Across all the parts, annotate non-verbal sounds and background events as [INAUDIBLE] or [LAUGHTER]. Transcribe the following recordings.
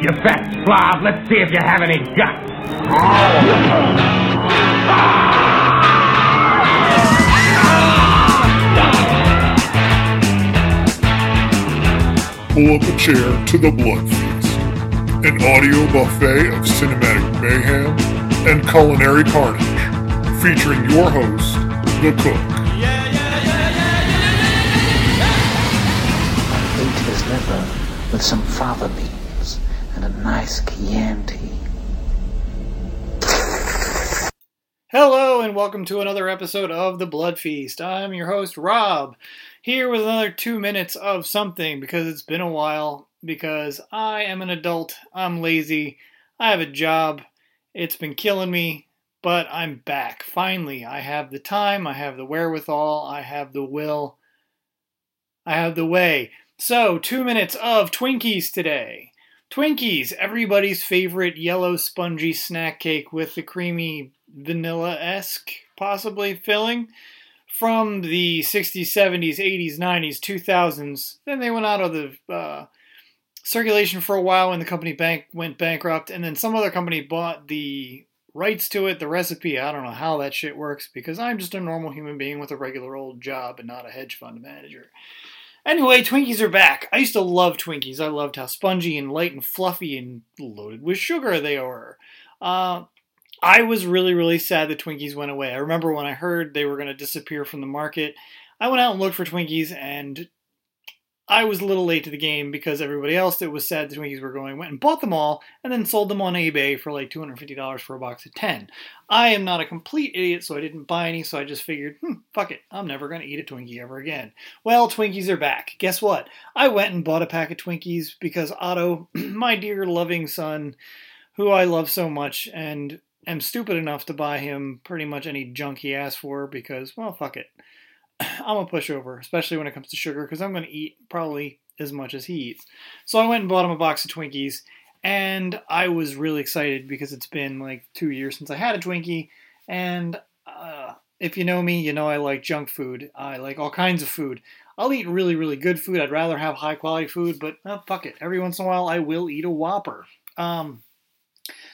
You fat slob, let's see if you have any guts. Pull up a chair to the Blood Feast, an audio buffet of cinematic mayhem and culinary carnage, featuring your host, The Cook. I ate his liver with some fava beans and a nice Chianti. Hello and welcome to another episode of The Blood Feast. I'm your host, Rob, here with another two minutes of something because it's been a while, because I am an adult, I'm lazy, I have a job, it's been killing me, but I'm back. Finally, I have the time, I have the wherewithal, I have the will, I have the way. So, two minutes of Twinkies today. Twinkies, everybody's favorite yellow spongy snack cake with the creamy vanilla esque, possibly filling from the 60s, 70s, 80s, 90s, 2000s. Then they went out of the uh, circulation for a while when the company bank went bankrupt, and then some other company bought the rights to it, the recipe. I don't know how that shit works because I'm just a normal human being with a regular old job and not a hedge fund manager. Anyway, Twinkies are back. I used to love Twinkies. I loved how spongy and light and fluffy and loaded with sugar they were. Uh, I was really, really sad that Twinkies went away. I remember when I heard they were going to disappear from the market, I went out and looked for Twinkies, and I was a little late to the game because everybody else that was sad the Twinkies were going went and bought them all and then sold them on eBay for like $250 for a box of 10. I am not a complete idiot, so I didn't buy any, so I just figured, hmm, fuck it, I'm never going to eat a Twinkie ever again. Well, Twinkies are back. Guess what? I went and bought a pack of Twinkies because Otto, [CLEARS THROAT] my dear loving son, who I love so much and am stupid enough to buy him pretty much any junk he asks for because, well, fuck it. [CLEARS THROAT] I'm a pushover, especially when it comes to sugar, because I'm going to eat probably as much as he eats. So I went and bought him a box of Twinkies, and I was really excited because it's been like two years since I had a Twinkie, and uh, if you know me, you know I like junk food. I like all kinds of food. I'll eat really, really good food. I'd rather have high quality food, but uh, fuck it. Every once in a while, I will eat a Whopper. Um,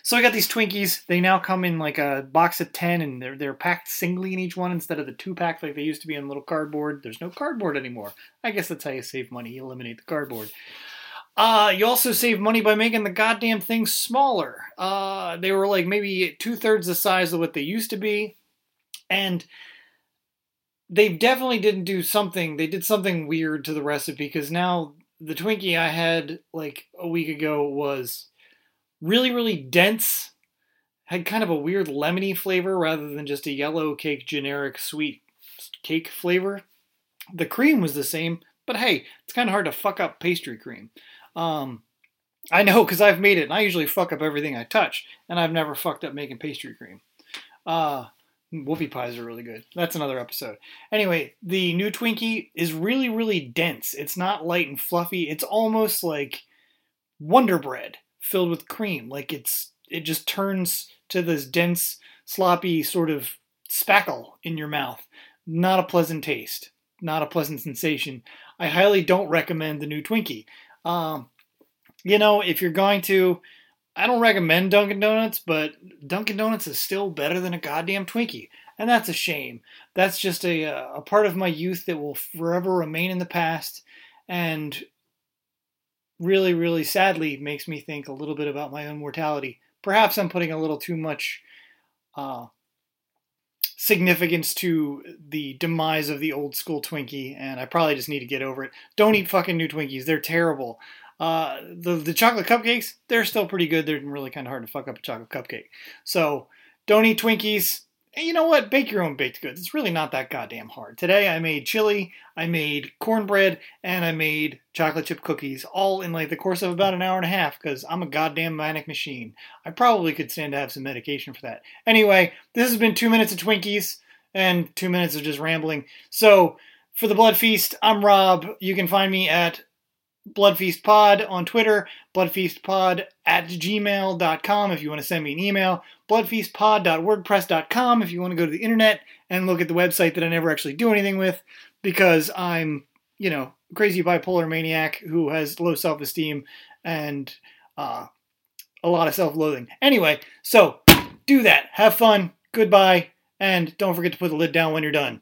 so I got these Twinkies. They now come in like a box of ten, and they're they're packed singly in each one instead of the two pack like they used to be in little cardboard. There's no cardboard anymore. I guess that's how you save money. You eliminate the cardboard. Uh, you also save money by making the goddamn thing smaller. Uh, they were like maybe two thirds the size of what they used to be, and they definitely didn't do something. They did something weird to the recipe because now the Twinkie I had like a week ago was really, really dense. Had kind of a weird lemony flavor rather than just a yellow cake generic sweet cake flavor. The cream was the same, but hey, it's kind of hard to fuck up pastry cream. Um, I know because I've made it, and I usually fuck up everything I touch, and I've never fucked up making pastry cream. Uh, whoopie pies are really good. That's another episode. Anyway, the new Twinkie is really, really dense. It's not light and fluffy. It's almost like Wonder Bread filled with cream. Like it's it just turns to this dense, sloppy sort of spackle in your mouth. Not a pleasant taste. Not a pleasant sensation. I highly don't recommend the new Twinkie. Um, you know, if you're going to, I don't recommend Dunkin' Donuts, but Dunkin' Donuts is still better than a goddamn Twinkie, and that's a shame. That's just a a part of my youth that will forever remain in the past, and really, really sadly makes me think a little bit about my own mortality. Perhaps I'm putting a little too much uh, significance to the demise of the old school Twinkie, and I probably just need to get over it. Don't eat fucking new Twinkies; they're terrible. Uh, the the chocolate cupcakes, they're still pretty good. They're really kind of hard to fuck up a chocolate cupcake. So don't eat Twinkies. And you know what? Bake your own baked goods. It's really not that goddamn hard. Today I made chili, I made cornbread, and I made chocolate chip cookies, all in like the course of about an hour and a half because I'm a goddamn manic machine. I probably could stand to have some medication for that. Anyway, this has been two minutes of Twinkies and two minutes of just rambling. So for the Blood Feast, I'm Rob. You can find me at Bloodfeast Pod on Twitter, bloodfeastpod at gmail.com if you want to send me an email, bloodfeastpod.wordpress.com if you want to go to the internet and look at the website that I never actually do anything with because I'm, you know, crazy bipolar maniac who has low self esteem and uh, a lot of self-loathing. Anyway, so do that. Have fun. Goodbye, and don't forget to put the lid down when you're done.